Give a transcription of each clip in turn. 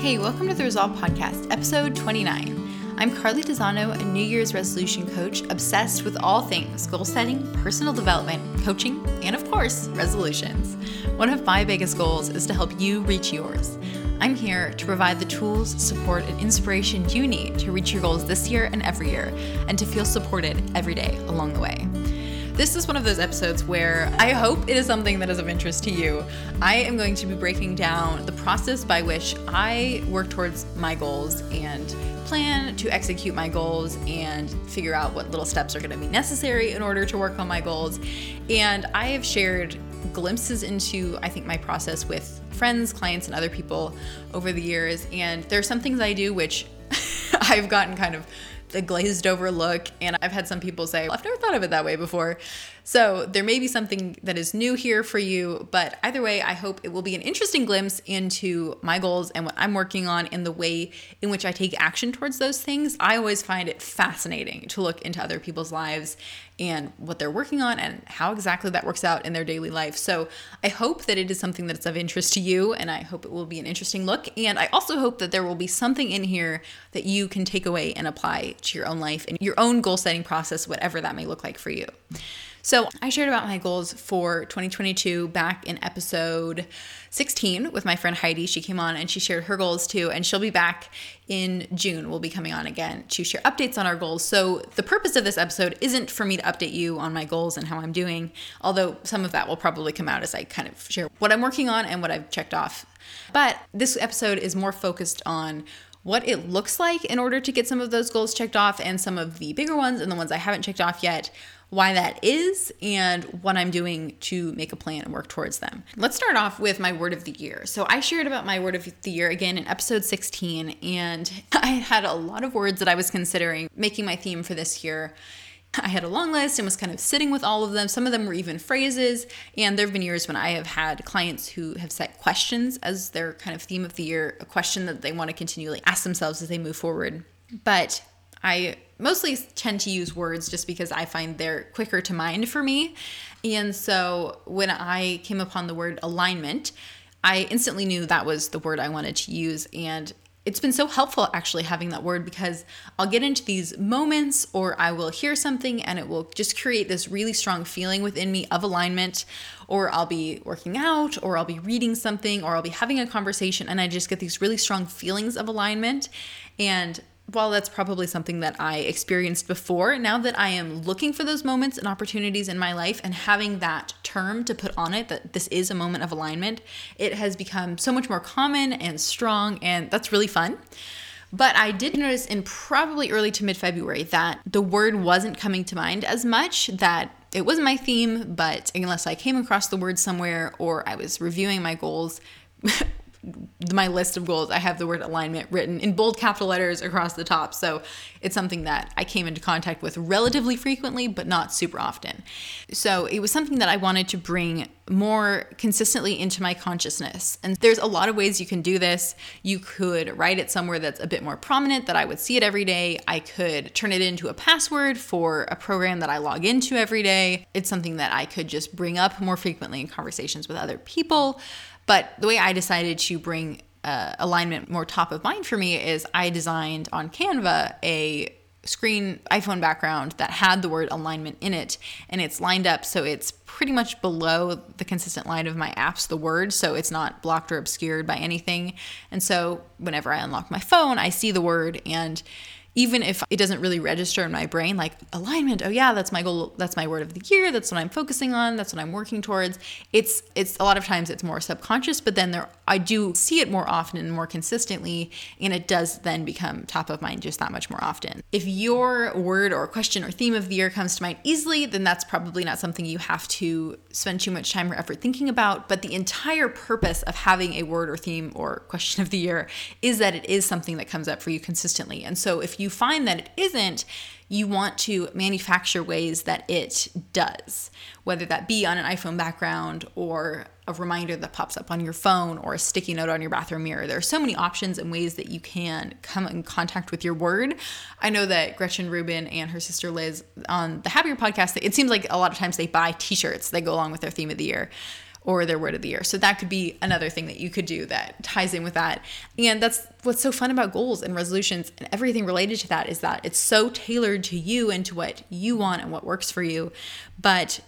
Hey, welcome to the Resolve Podcast, episode 29. I'm Carly Tisano, a New Year's resolution coach obsessed with all things goal setting, personal development, coaching, and of course, resolutions. One of my biggest goals is to help you reach yours. I'm here to provide the tools, support, and inspiration you need to reach your goals this year and every year, and to feel supported every day along the way. This is one of those episodes where I hope it is something that is of interest to you. I am going to be breaking down the process by which I work towards my goals and plan to execute my goals and figure out what little steps are going to be necessary in order to work on my goals. And I have shared glimpses into, I think, my process with friends, clients, and other people over the years. And there are some things I do which I've gotten kind of the glazed over look. And I've had some people say, I've never thought of it that way before. So there may be something that is new here for you, but either way, I hope it will be an interesting glimpse into my goals and what I'm working on and the way in which I take action towards those things. I always find it fascinating to look into other people's lives and what they're working on and how exactly that works out in their daily life. So I hope that it is something that's of interest to you and I hope it will be an interesting look. And I also hope that there will be something in here that you can take away and apply to your own life and your own goal setting process, whatever that may look like for you. So, I shared about my goals for 2022 back in episode 16 with my friend Heidi. She came on and she shared her goals too, and she'll be back in June. We'll be coming on again to share updates on our goals. So, the purpose of this episode isn't for me to update you on my goals and how I'm doing, although some of that will probably come out as I kind of share what I'm working on and what I've checked off. But this episode is more focused on what it looks like in order to get some of those goals checked off and some of the bigger ones and the ones I haven't checked off yet why that is, and what I'm doing to make a plan and work towards them. Let's start off with my word of the year. So, I shared about my word of the year again in episode 16, and I had a lot of words that I was considering making my theme for this year. I had a long list and was kind of sitting with all of them. Some of them were even phrases. And there have been years when I have had clients who have set questions as their kind of theme of the year, a question that they want to continually ask themselves as they move forward. But I mostly tend to use words just because I find they're quicker to mind for me. And so when I came upon the word alignment, I instantly knew that was the word I wanted to use. And it's been so helpful actually having that word because I'll get into these moments or I will hear something and it will just create this really strong feeling within me of alignment. Or I'll be working out or I'll be reading something or I'll be having a conversation and I just get these really strong feelings of alignment. And while that's probably something that I experienced before, now that I am looking for those moments and opportunities in my life and having that term to put on it that this is a moment of alignment, it has become so much more common and strong, and that's really fun. But I did notice in probably early to mid February that the word wasn't coming to mind as much, that it wasn't my theme, but unless I came across the word somewhere or I was reviewing my goals, my list of goals, I have the word alignment written in bold capital letters across the top. So it's something that I came into contact with relatively frequently, but not super often. So it was something that I wanted to bring more consistently into my consciousness. And there's a lot of ways you can do this. You could write it somewhere that's a bit more prominent that I would see it every day. I could turn it into a password for a program that I log into every day. It's something that I could just bring up more frequently in conversations with other people. But the way I decided to bring uh, alignment more top of mind for me is I designed on Canva a screen iPhone background that had the word alignment in it and it's lined up so it's pretty much below the consistent line of my apps the word so it's not blocked or obscured by anything. And so whenever I unlock my phone I see the word and even if it doesn't really register in my brain like alignment oh yeah that's my goal that's my word of the year that's what i'm focusing on that's what i'm working towards. It's it's a lot of times it's more subconscious but then there i do see it more often and more consistently and it does then become top of mind just that much more often. If your word or question or theme of the year comes to mind easily then that's probably not something you have to spend too much time or effort thinking about but the entire purpose of having a word or theme or question of the year is that it is something that comes up for you consistently. And so if you find that it isn't, you want to manufacture ways that it does, whether that be on an iPhone background or a reminder that pops up on your phone or a sticky note on your bathroom mirror. There are so many options and ways that you can come in contact with your word. I know that Gretchen Rubin and her sister Liz on the Happier podcast, it seems like a lot of times they buy t shirts that go along with their theme of the year or their word of the year. So that could be another thing that you could do that ties in with that. And that's what's so fun about goals and resolutions and everything related to that is that it's so tailored to you and to what you want and what works for you. But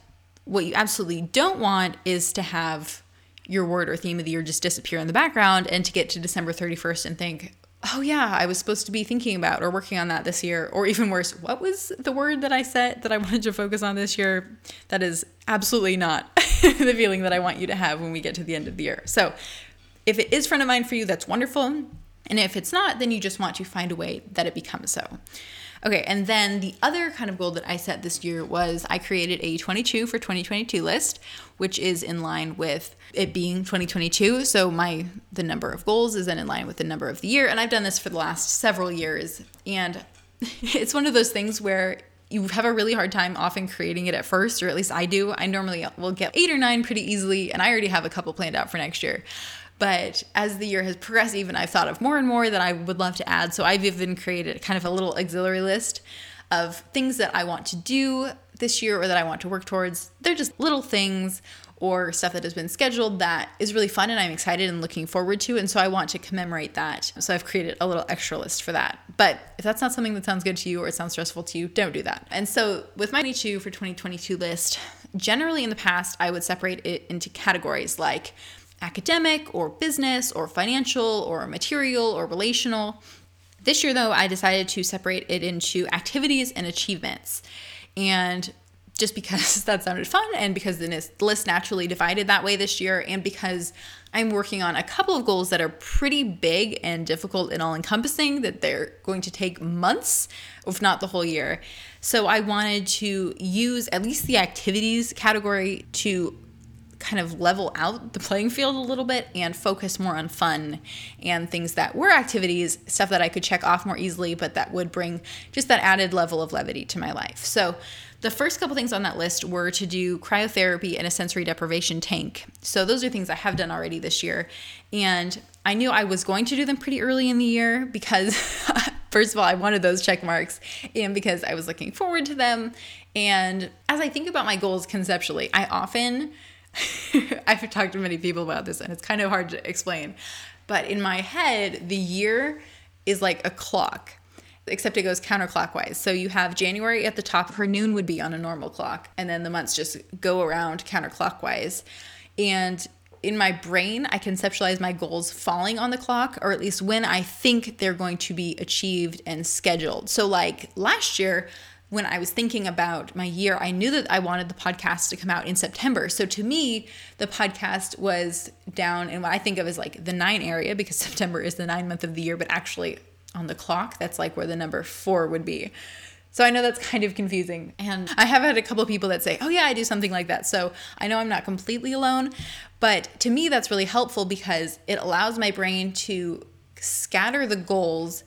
what you absolutely don't want is to have your word or theme of the year just disappear in the background and to get to December 31st and think, oh yeah, I was supposed to be thinking about or working on that this year. Or even worse, what was the word that I said that I wanted to focus on this year? That is absolutely not the feeling that I want you to have when we get to the end of the year. So if it is front of mind for you, that's wonderful. And if it's not, then you just want to find a way that it becomes so. Okay, and then the other kind of goal that I set this year was I created a 22 for 2022 list, which is in line with it being 2022. So my the number of goals is then in line with the number of the year, and I've done this for the last several years. And it's one of those things where you have a really hard time often creating it at first, or at least I do. I normally will get eight or nine pretty easily, and I already have a couple planned out for next year. But as the year has progressed, even I've thought of more and more that I would love to add. So I've even created kind of a little auxiliary list of things that I want to do this year or that I want to work towards. They're just little things or stuff that has been scheduled that is really fun and I'm excited and looking forward to. And so I want to commemorate that. So I've created a little extra list for that. But if that's not something that sounds good to you or it sounds stressful to you, don't do that. And so with my 22 for 2022 list, generally in the past, I would separate it into categories like academic or business or financial or material or relational. This year, though, I decided to separate it into activities and achievements. And just because that sounded fun, and because the list naturally divided that way this year, and because I'm working on a couple of goals that are pretty big and difficult and all encompassing, that they're going to take months, if not the whole year. So I wanted to use at least the activities category to kind of level out the playing field a little bit and focus more on fun and things that were activities, stuff that I could check off more easily, but that would bring just that added level of levity to my life. So, the first couple things on that list were to do cryotherapy and a sensory deprivation tank. So, those are things I have done already this year. And I knew I was going to do them pretty early in the year because, first of all, I wanted those check marks and because I was looking forward to them. And as I think about my goals conceptually, I often I've talked to many people about this and it's kind of hard to explain. But in my head, the year is like a clock, except it goes counterclockwise. So you have January at the top, her noon would be on a normal clock, and then the months just go around counterclockwise. And in my brain, I conceptualize my goals falling on the clock, or at least when I think they're going to be achieved and scheduled. So, like last year, when I was thinking about my year, I knew that I wanted the podcast to come out in September. So to me, the podcast was down in what I think of as like the nine area because September is the nine month of the year, but actually on the clock, that's like where the number four would be. So I know that's kind of confusing. And I have had a couple people that say, oh, yeah, I do something like that. So I know I'm not completely alone. But to me, that's really helpful because it allows my brain to scatter the goals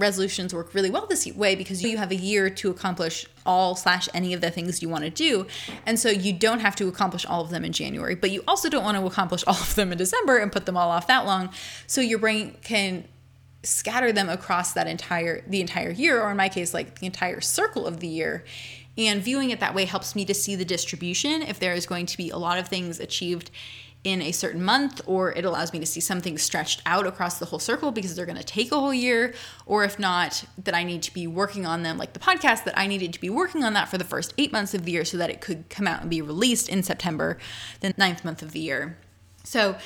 resolutions work really well this way because you have a year to accomplish all slash any of the things you want to do. And so you don't have to accomplish all of them in january but you also don't want to accomplish all of them in december and put them all off that long. So your brain can scatter them across that entire the entire year or in my case like the entire circle of the year. And viewing it that way helps me to see the distribution if there is going to be a lot of things achieved in a certain month, or it allows me to see something stretched out across the whole circle because they're going to take a whole year, or if not, that I need to be working on them, like the podcast, that I needed to be working on that for the first eight months of the year so that it could come out and be released in September, the ninth month of the year. So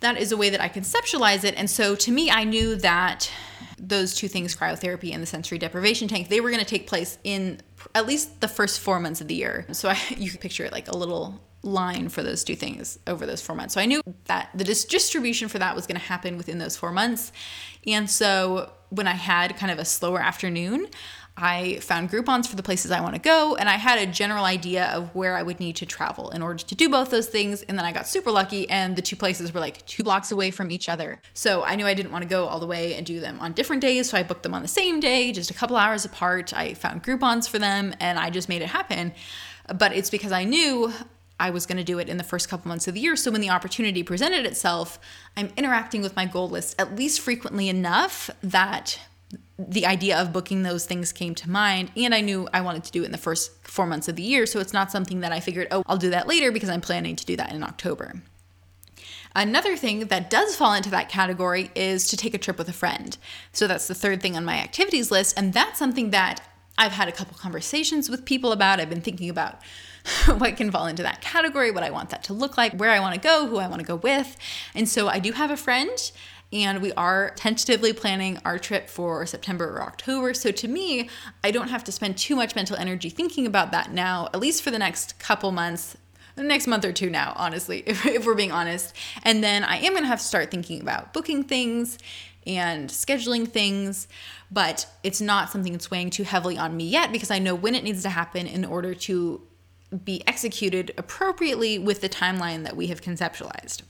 that is a way that I conceptualize it. And so to me, I knew that those two things, cryotherapy and the sensory deprivation tank, they were going to take place in at least the first four months of the year. So I, you could picture it like a little line for those two things over those four months. So I knew that the distribution for that was going to happen within those four months. And so when I had kind of a slower afternoon, I found Groupons for the places I want to go, and I had a general idea of where I would need to travel in order to do both those things. And then I got super lucky, and the two places were like two blocks away from each other. So I knew I didn't want to go all the way and do them on different days. So I booked them on the same day, just a couple hours apart. I found Groupons for them, and I just made it happen. But it's because I knew I was going to do it in the first couple months of the year. So when the opportunity presented itself, I'm interacting with my goal list at least frequently enough that the idea of booking those things came to mind and i knew i wanted to do it in the first four months of the year so it's not something that i figured oh i'll do that later because i'm planning to do that in october Another thing that does fall into that category is to take a trip with a friend. So that's the third thing on my activities list. And that's something that I've had a couple conversations with people about. I've been thinking about what can fall into that category, what I want that to look like, where I want to go, who I want to go with. And so I do have a friend and we are tentatively planning our trip for September or October. So to me, I don't have to spend too much mental energy thinking about that now, at least for the next couple months. The next month or two now, honestly, if, if we're being honest. And then I am gonna have to start thinking about booking things and scheduling things, but it's not something that's weighing too heavily on me yet because I know when it needs to happen in order to be executed appropriately with the timeline that we have conceptualized.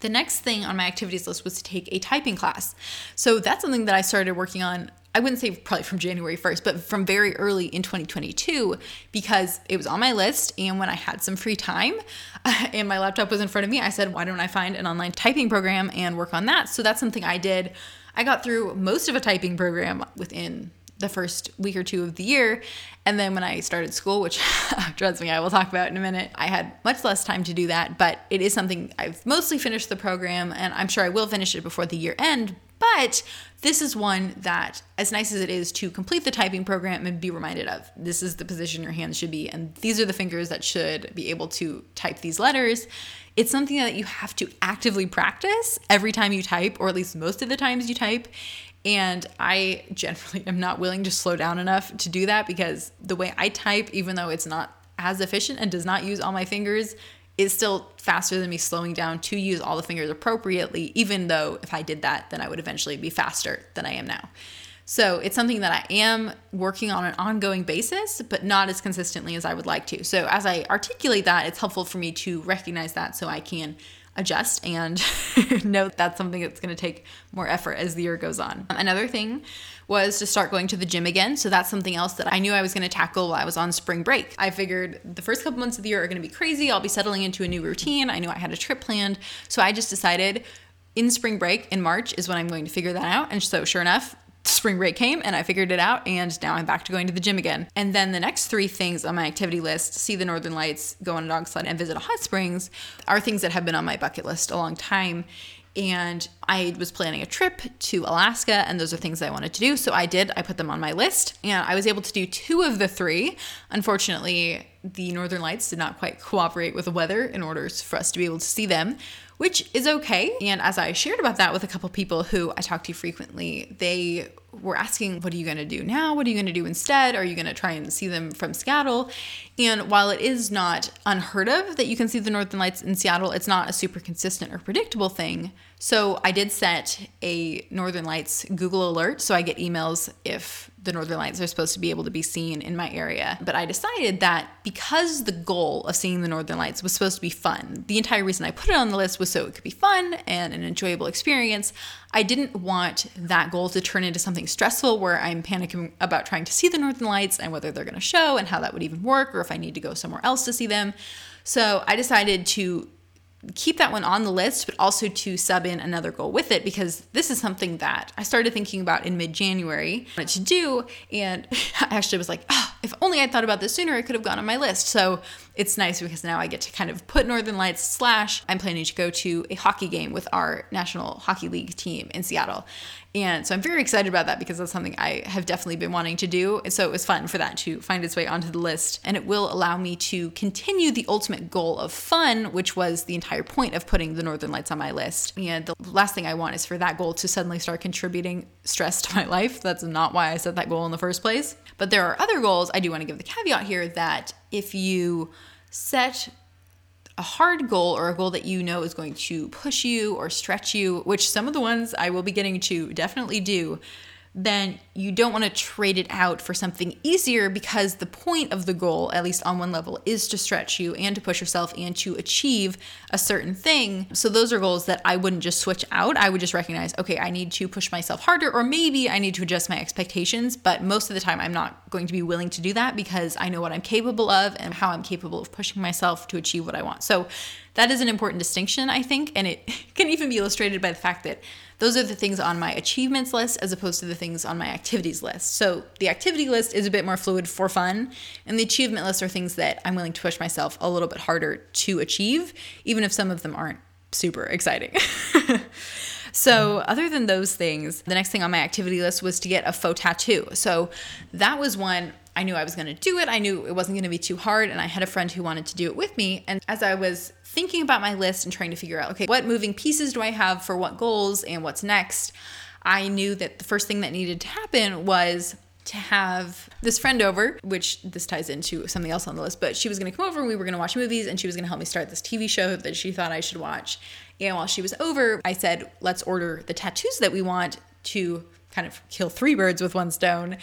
The next thing on my activities list was to take a typing class. So that's something that I started working on. I wouldn't say probably from January 1st, but from very early in 2022 because it was on my list. And when I had some free time and my laptop was in front of me, I said, why don't I find an online typing program and work on that? So that's something I did. I got through most of a typing program within the first week or two of the year. And then when I started school, which trust me, I will talk about in a minute, I had much less time to do that. But it is something I've mostly finished the program, and I'm sure I will finish it before the year end. But this is one that, as nice as it is to complete the typing program and be reminded of, this is the position your hands should be, and these are the fingers that should be able to type these letters. It's something that you have to actively practice every time you type, or at least most of the times you type. And I generally am not willing to slow down enough to do that because the way I type, even though it's not as efficient and does not use all my fingers, is still faster than me slowing down to use all the fingers appropriately, even though if I did that, then I would eventually be faster than I am now. So it's something that I am working on an ongoing basis, but not as consistently as I would like to. So as I articulate that, it's helpful for me to recognize that so I can adjust and note that's something that's going to take more effort as the year goes on. Um, another thing was to start going to the gym again. So that's something else that I knew I was going to tackle while I was on spring break. I figured the first couple months of the year are going to be crazy. I'll be settling into a new routine. I knew I had a trip planned. So I just decided in spring break in March is when I'm going to figure that out. And so, sure enough, spring break came and I figured it out, and now I'm back to going to the gym again. And then the next three things on my activity list see the northern lights, go on a dog sled, and visit a hot springs are things that have been on my bucket list a long time. And I was planning a trip to Alaska, and those are things I wanted to do. So I did, I put them on my list, and I was able to do two of the three. Unfortunately, the northern lights did not quite cooperate with the weather in order for us to be able to see them which is okay. And as I shared about that with a couple people who I talk to frequently, they were asking, What are you going to do now? What are you going to do instead? Are you going to try and see them from Seattle? And while it is not unheard of that you can see the Northern Lights in Seattle, it's not a super consistent or predictable thing. So I did set a Northern Lights Google alert so I get emails if the Northern Lights are supposed to be able to be seen in my area. But I decided that because the goal of seeing the Northern Lights was supposed to be fun, the entire reason I put it on the list was so it could be fun and an enjoyable experience. I didn't want that goal to turn into something stressful where I'm panicking about trying to see the Northern Lights and whether they're going to show and how that would even work or if I need to go somewhere else to see them. So I decided to keep that one on the list, but also to sub in another goal with it because this is something that I started thinking about in mid January what to do. And I actually was like, oh, if only I thought about this sooner, it could have gone on my list. So it's nice because now I get to kind of put Northern Lights slash I'm planning to go to a hockey game with our National Hockey League team in Seattle. And so I'm very excited about that because that's something I have definitely been wanting to do. So it was fun for that to find its way onto the list. And it will allow me to continue the ultimate goal of fun, which was the entire point of putting the Northern Lights on my list. And the last thing I want is for that goal to suddenly start contributing stress to my life. That's not why I set that goal in the first place. But there are other goals. I do want to give the caveat here that if you set a hard goal or a goal that you know is going to push you or stretch you, which some of the ones I will be getting to definitely do, then you don't want to trade it out for something easier because the point of the goal, at least on one level, is to stretch you and to push yourself and to achieve a certain thing. So, those are goals that I wouldn't just switch out. I would just recognize, okay, I need to push myself harder, or maybe I need to adjust my expectations. But most of the time, I'm not going to be willing to do that because I know what I'm capable of and how I'm capable of pushing myself to achieve what I want. So, That is an important distinction, I think, and it can even be illustrated by the fact that those are the things on my achievements list as opposed to the things on my activities list. So the activity list is a bit more fluid for fun, and the achievement list are things that I'm willing to push myself a little bit harder to achieve, even if some of them aren't super exciting. So, other than those things, the next thing on my activity list was to get a faux tattoo. So, that was one I knew I was going to do it. I knew it wasn't going to be too hard. And I had a friend who wanted to do it with me. And as I was thinking about my list and trying to figure out, okay, what moving pieces do I have for what goals and what's next, I knew that the first thing that needed to happen was to have this friend over, which this ties into something else on the list, but she was to come over and we were to watch movies and she was to help me start this TV show that she thought I should watch. And while she was over, I said, let's order the tattoos that we want to kind of kill three birds with one stone.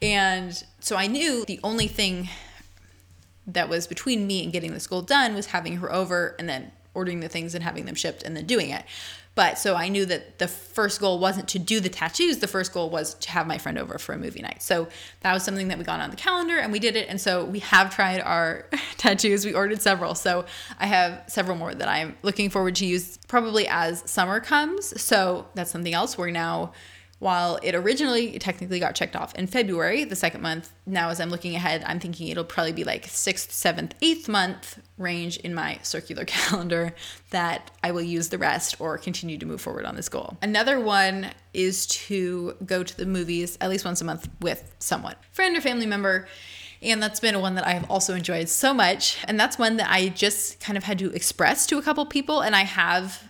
And so I knew the only thing that was between me and getting this goal done was having her over and then ordering the things and having them shipped and then doing it. But so I knew that the first goal wasn't to do the tattoos. The first goal was to have my friend over for a movie night. So that was something that we got on the calendar and we did it. And so we have tried our tattoos. We ordered several. So I have several more that I'm looking forward to use probably as summer comes. So that's something else. We're now while it originally technically got checked off in February, the second month, now as I'm looking ahead, I'm thinking it'll probably be like sixth, seventh, eighth month range in my circular calendar that I will use the rest or continue to move forward on this goal. Another one is to go to the movies at least once a month with someone, friend or family member. And that's been one that I have also enjoyed so much. And that's one that I just kind of had to express to a couple people. And I have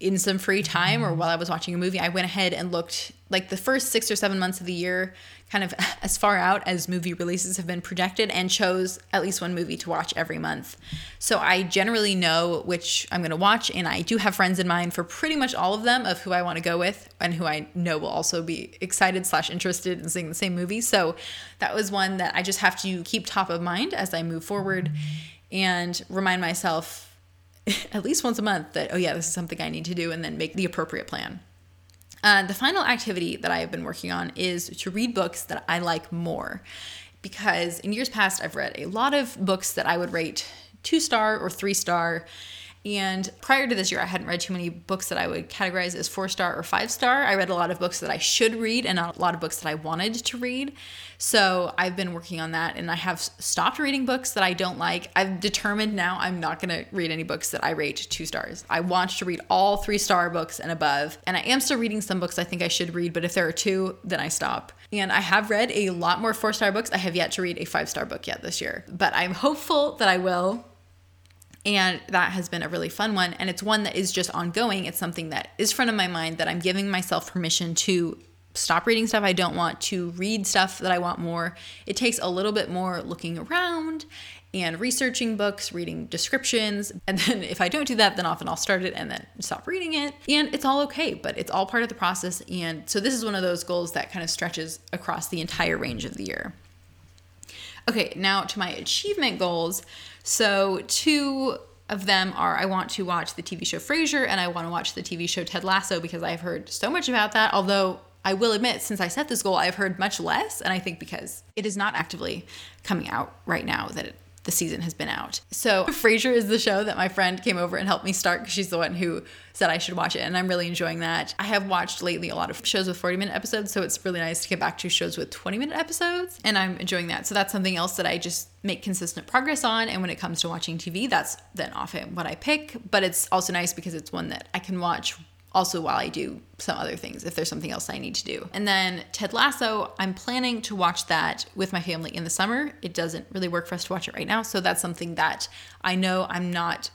in some free time or while I was watching a movie, I went ahead and looked like the first six or seven months of the year, kind of as far out as movie releases have been projected, and chose at least one movie to watch every month. So I generally know which I'm going to watch, and I do have friends in mind for pretty much all of them of who I want to go with and who I know will also be excited slash interested in seeing the same movie. So that was one that I just have to keep top of mind as I move forward and remind myself at least once a month that, oh, yeah, this is something I need to do, and then make the appropriate plan. Uh, the final activity that I have been working on is to read books that I like more. Because in years past, I've read a lot of books that I would rate two star or three star and prior to this year, I hadn't read too many books that I would categorize as four star or five star. I read a lot of books that I should read and a lot of books that I wanted to read. So I've been working on that and I have stopped reading books that I don't like. I've determined now I'm not going to read any books that I rate two stars. I want to read all three star books and above. And I am still reading some books I think I should read, but if there are two, then I stop. And I have read a lot more four star books. I have yet to read a five star book yet this year, but I'm hopeful that I will and that has been a really fun one. And it's one that is just ongoing. It's something that is front of my mind that I'm giving myself permission to stop reading stuff I don't want, to read stuff that I want more. It takes a little bit more looking around and researching books, reading descriptions. And then if I don't do that, then often I'll start it and then stop reading it. And it's all okay, but it's all part of the process. And so this is one of those goals that kind of stretches across the entire range of the year. Okay, now to my achievement goals. So, two of them are I want to watch the TV show Frasier and I want to watch the TV show Ted Lasso because I've heard so much about that. Although I will admit, since I set this goal, I've heard much less. And I think because it is not actively coming out right now that it the season has been out. So Frasier is the show that my friend came over and helped me start because she's the one who said I should watch it and I'm really enjoying that. I have watched lately a lot of shows with 40 minute episodes, so it's really nice to get back to shows with 20 minute episodes and I'm enjoying that. So that's something else that I just make consistent progress on and when it comes to watching TV, that's then often what I pick, but it's also nice because it's one that I can watch also while I do some other things if there's something else I need to do. And then Ted Lasso, I'm planning to watch that with my family in the summer. It doesn't really work for us to watch it right now, so that's something that I know I'm not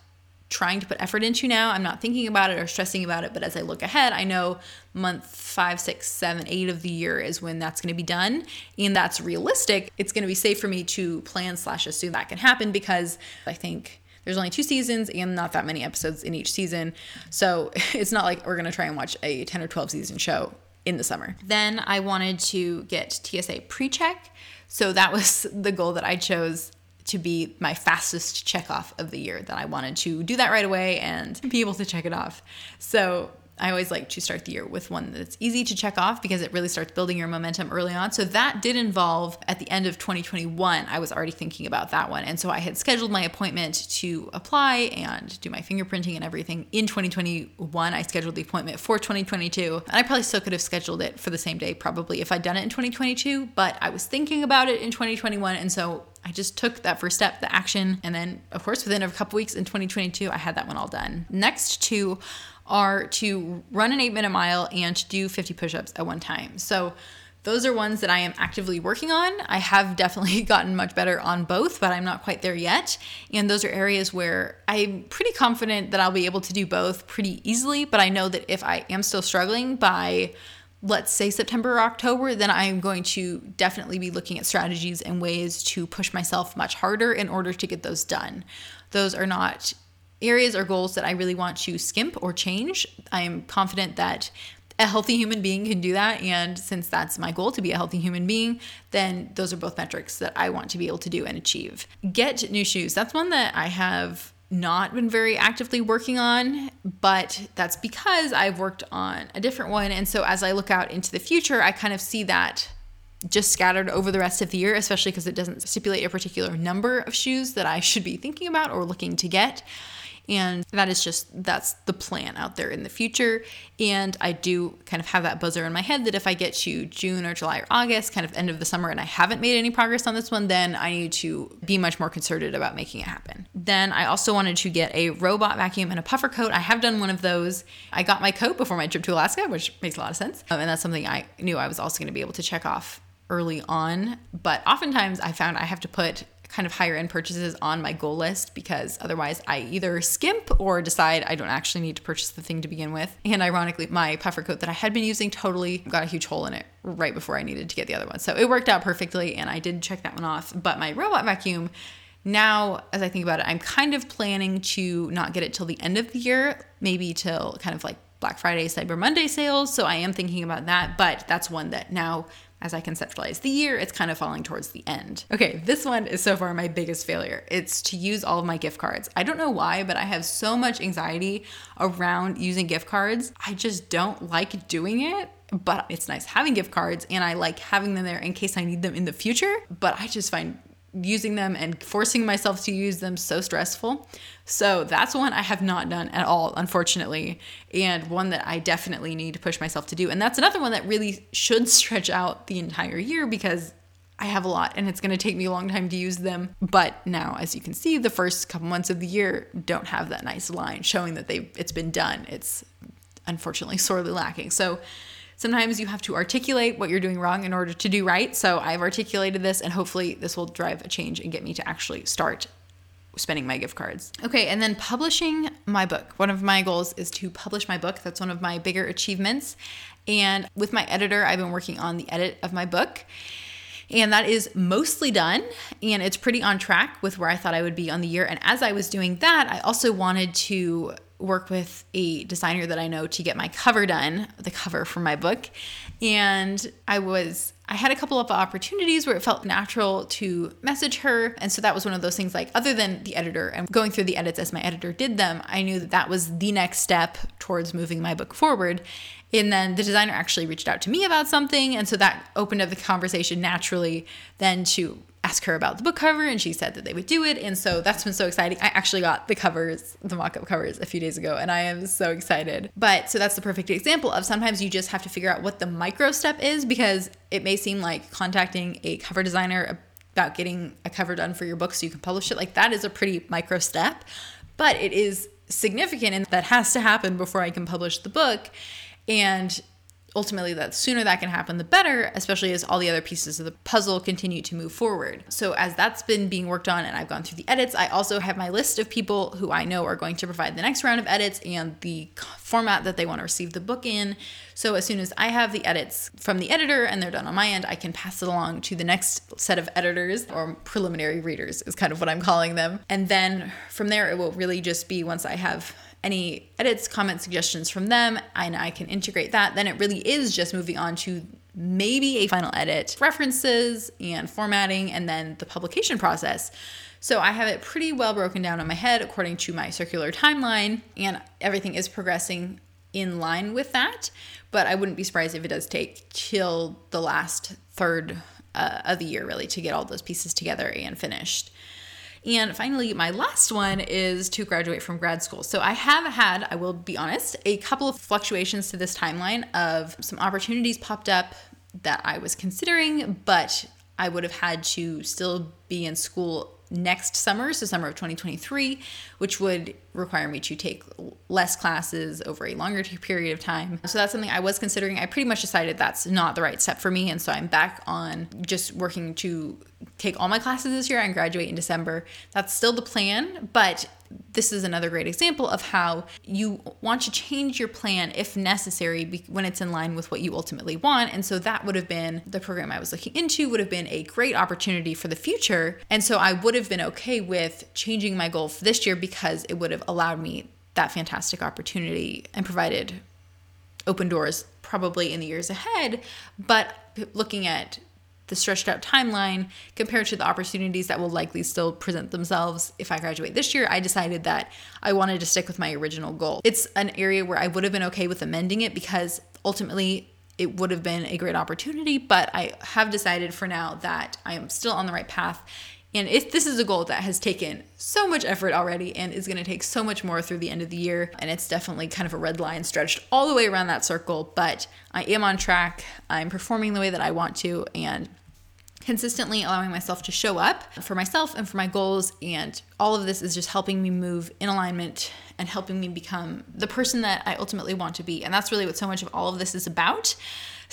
trying to put effort into now. I'm not thinking about it or stressing about it, but as I look ahead, I know month five, six, seven, eight of the year is when that's going to be done, and that's realistic. It's going to be safe for me to plan slash assume that can happen because I think there's only two seasons and not that many episodes in each season. So it's not like we're going to try and watch a 10 or 12 season show in the summer. Then I wanted to get TSA pre check. So that was the goal that I chose to be my fastest check off of the year, that I wanted to do that right away and be able to check it off. So I always like to start the year with one that's easy to check off because it really starts building your momentum early on. So that did involve at the end of 2021, I was already thinking about that one. And so I had scheduled my appointment to apply and do my fingerprinting and everything in 2021. I scheduled the appointment for 2022. And I probably still could have scheduled it for the same day, probably if I'd done it in 2022, but I was thinking about it in 2021. And so I just took that first step, the action. And then, of course, within a couple weeks in 2022, I had that one all done. Next two are to run an eight minute mile and do 50 push ups at one time. So, those are ones that I am actively working on. I have definitely gotten much better on both, but I'm not quite there yet. And those are areas where I'm pretty confident that I'll be able to do both pretty easily. But I know that if I am still struggling by let's say September or October, then I'm going to definitely be looking at strategies and ways to push myself much harder in order to get those done. Those are not areas or goals that I really want to skimp or change. I am confident that a healthy human being can do that. And since that's my goal to be a healthy human being, then those are both metrics that I want to be able to do and achieve. Get new shoes. That's one that I have not been very actively working on, but that's because I've worked on a different one. And so as I look out into the future, I kind of see that just scattered over the rest of the year, especially because it doesn't stipulate a particular number of shoes that I should be thinking about or looking to get. And that is just, that's the plan out there in the future. And I do kind of have that buzzer in my head that if I get to June or July or August, kind of end of the summer, and I haven't made any progress on this one, then I need to be much more concerted about making it happen. Then I also wanted to get a robot vacuum and a puffer coat. I have done one of those. I got my coat before my trip to Alaska, which makes a lot of sense. Um, and that's something I knew I was also going to be able to check off early on. But oftentimes I found I have to put kind of higher end purchases on my goal list because otherwise I either skimp or decide I don't actually need to purchase the thing to begin with. And ironically, my puffer coat that I had been using totally got a huge hole in it right before I needed to get the other one. So it worked out perfectly and I did check that one off. But my robot vacuum, now as I think about it, I'm kind of planning to not get it till the end of the year, maybe till kind of like Black Friday, Cyber Monday sales. So I am thinking about that, but that's one that now as I conceptualize the year, it's kind of falling towards the end. Okay, this one is so far my biggest failure. It's to use all of my gift cards. I don't know why, but I have so much anxiety around using gift cards. I just don't like doing it but it's nice having gift cards and I like having them there in case I need them in the future. But I just find using them and forcing myself to use them so stressful. So that's one I have not done at all, unfortunately, and one that I definitely need to push myself to do. And that's another one that really should stretch out the entire year because I have a lot and it's going to take me a long time to use them. But now, as you can see, the first couple months of the year don't have that nice line showing that they it's been done. It's unfortunately sorely lacking. So sometimes you have to articulate what you're doing wrong in order to do right. So I've articulated this, and hopefully, this will drive a change and get me to actually start spending my gift cards. Okay, and then publishing my book. One of my goals is to publish my book. That's one of my bigger achievements. And with my editor, I've been working on the edit of my book. And that is mostly done. And it's pretty on track with where I thought I would be on the year. And as I was doing that, I also wanted to work with a designer that I know to get my cover done, the cover for my book. And I was I had a couple of opportunities where it felt natural to message her. And so that was one of those things like, other than the editor and going through the edits as my editor did them, I knew that that was the next step towards moving my book forward. And then the designer actually reached out to me about something. And so that opened up the conversation naturally then to ask her about the book cover and she said that they would do it and so that's been so exciting. I actually got the covers the mock-up covers a few days ago and i am so excited. But so that's the perfect example of sometimes you just have to figure out what the micro step is because it may seem like contacting a cover designer about getting a cover done for your book so you can publish it like that is a pretty micro step but it is significant and that has to happen before i can publish the book and ultimately the sooner that can happen the better especially as all the other pieces of the puzzle continue to move forward. So as that's been being worked on and i've gone through the edits i also have my list of people who i know are going to provide the next round of edits and the format that they want to receive the book in. So as soon as i have the edits from the editor and they're done on my end i can pass it along to the next set of editors or preliminary readers is kind of what i'm calling them. And then from there it will really just be once i have any edits, comments, suggestions from them, and I can integrate that, then it really is just moving on to maybe a final edit, references and formatting, and then the publication process. So I have it pretty well broken down in my head according to my circular timeline, and everything is progressing in line with that, but I wouldn't be surprised if it does take till the last third uh, of the year, really, to get all those pieces together and finished. And finally, my last one is to graduate from grad school. So I have had, I will be honest, a couple of fluctuations to this timeline of some opportunities popped up that I was considering, but I would have had to still be in school next summer, so summer of 2023, which would require me to take less classes over a longer period of time. So that's something I was considering. I pretty much decided that's not the right step for me. And so I'm back on just working to take all my classes this year and graduate in December. That's still the plan, but this is another great example of how you want to change your plan if necessary when it's in line with what you ultimately want. And so that would have been the program I was looking into, would have been a great opportunity for the future. And so I would have been okay with changing my goal for this year because it would have allowed me that fantastic opportunity and provided open doors probably in the years ahead. But looking at the stretched out timeline compared to the opportunities that will likely still present themselves if I graduate this year, I decided that I wanted to stick with my original goal. It's an area where I would have been okay with amending it because ultimately it would have been a great opportunity, but I have decided for now that I am still on the right path and if this is a goal that has taken so much effort already and is going to take so much more through the end of the year, and it's definitely kind of a red line stretched all the way around that circle, but I am on track. I'm performing the way that I want to, and consistently allowing myself to show up for myself and for my goals. And all of this is just helping me move in alignment and helping me become the person that I ultimately want to be. And that's really what so much of all of this is about.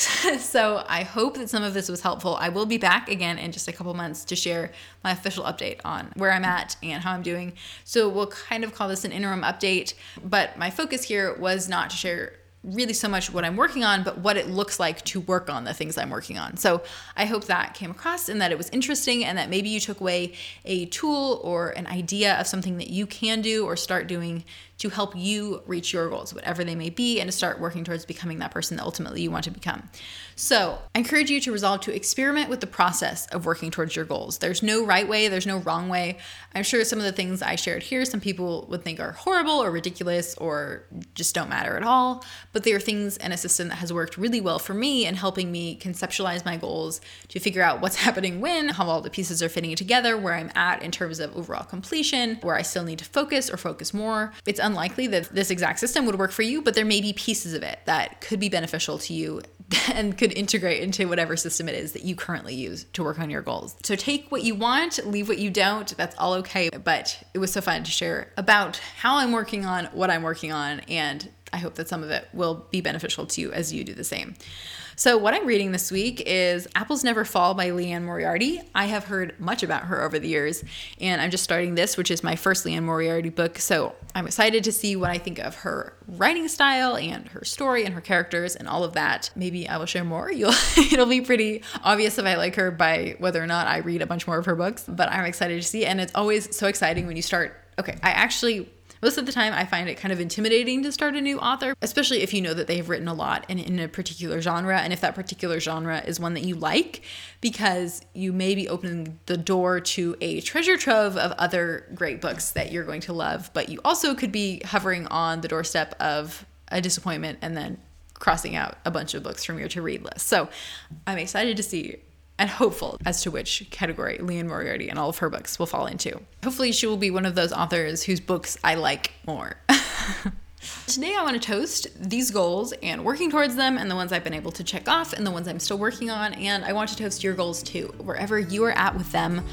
so I hope that some of this was helpful. I will be back again in just a couple months to share my official update on where I'm at and how I'm doing. So we'll kind of call this an interim update, but my focus here was not to share really so much what I'm working on, but what it looks like to work on the things I'm working on. So I hope that came across and that it was interesting and that maybe you took away a tool or an idea of something that you can do or start doing to help you reach your goals, whatever they may be, and to start working towards becoming that person that ultimately you want to become. So, I encourage you to resolve to experiment with the process of working towards your goals. There's no right way, there's no wrong way. I'm sure some of the things I shared here, some people would think are horrible or ridiculous or just don't matter at all, but they are things and a system that has worked really well for me in helping me conceptualize my goals, to figure out what's happening when, how all the pieces are fitting together, where I'm at in terms of overall completion, where I still need to focus or focus more. It's unlikely that this exact system would work for you, but there may be pieces of it that could be beneficial to you and could integrate into whatever system it is that you currently use to work on your goals. So take what you want, leave what you don't. That's all okay. But it was so fun to share about how I'm working on what I'm working on. And I hope that some of it will be beneficial to you as you do the same. So, what I'm reading this week is Apples Never Fall by Liane Moriarty. I have heard much about her over the years, and I'm just starting this, which is my first Liane Moriarty book. So, I'm excited to see what I think of her writing style and her story and her characters and all of that. Maybe I will share more. You'll it'll be pretty obvious if I like her by whether or not I read a bunch more of her books, but I'm excited to see. And it's always so exciting when you start. Okay, I actually most of the time, I find it kind of intimidating to start a new author, especially if you know that they've written a lot in, in a particular genre, and if that particular genre is one that you like, because you may be opening the door to a treasure trove of other great books that you're going to love, but you also could be hovering on the doorstep of a disappointment and then crossing out a bunch of books from your to read list. So I'm excited to see and hopeful as to which category Liane Moriarty and all of her books will fall into. Hopefully, she will be one of those authors whose books I like more. Today, I want to toast these goals and working towards them, and the ones I've been able to check off, and the ones I'm still working on. And I want to toast your goals too, wherever you are at with them.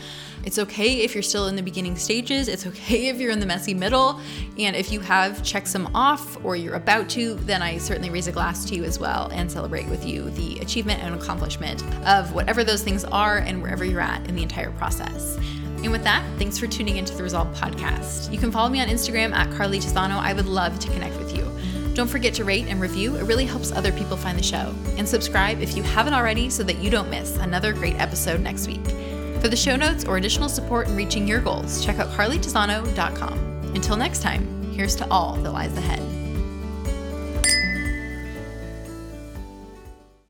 It's okay if you're still in the beginning stages, it's okay if you're in the messy middle. And if you have checked some off or you're about to, then I certainly raise a glass to you as well and celebrate with you the achievement and accomplishment of whatever those things are and wherever you're at in the entire process. And with that, thanks for tuning into the Resolve podcast. You can follow me on Instagram at Carly Tisano. I would love to connect with you. Don't forget to rate and review, it really helps other people find the show. And subscribe if you haven't already so that you don't miss another great episode next week. For the show notes or additional support in reaching your goals, check out carlytisano.com. Until next time, here's to all that lies ahead.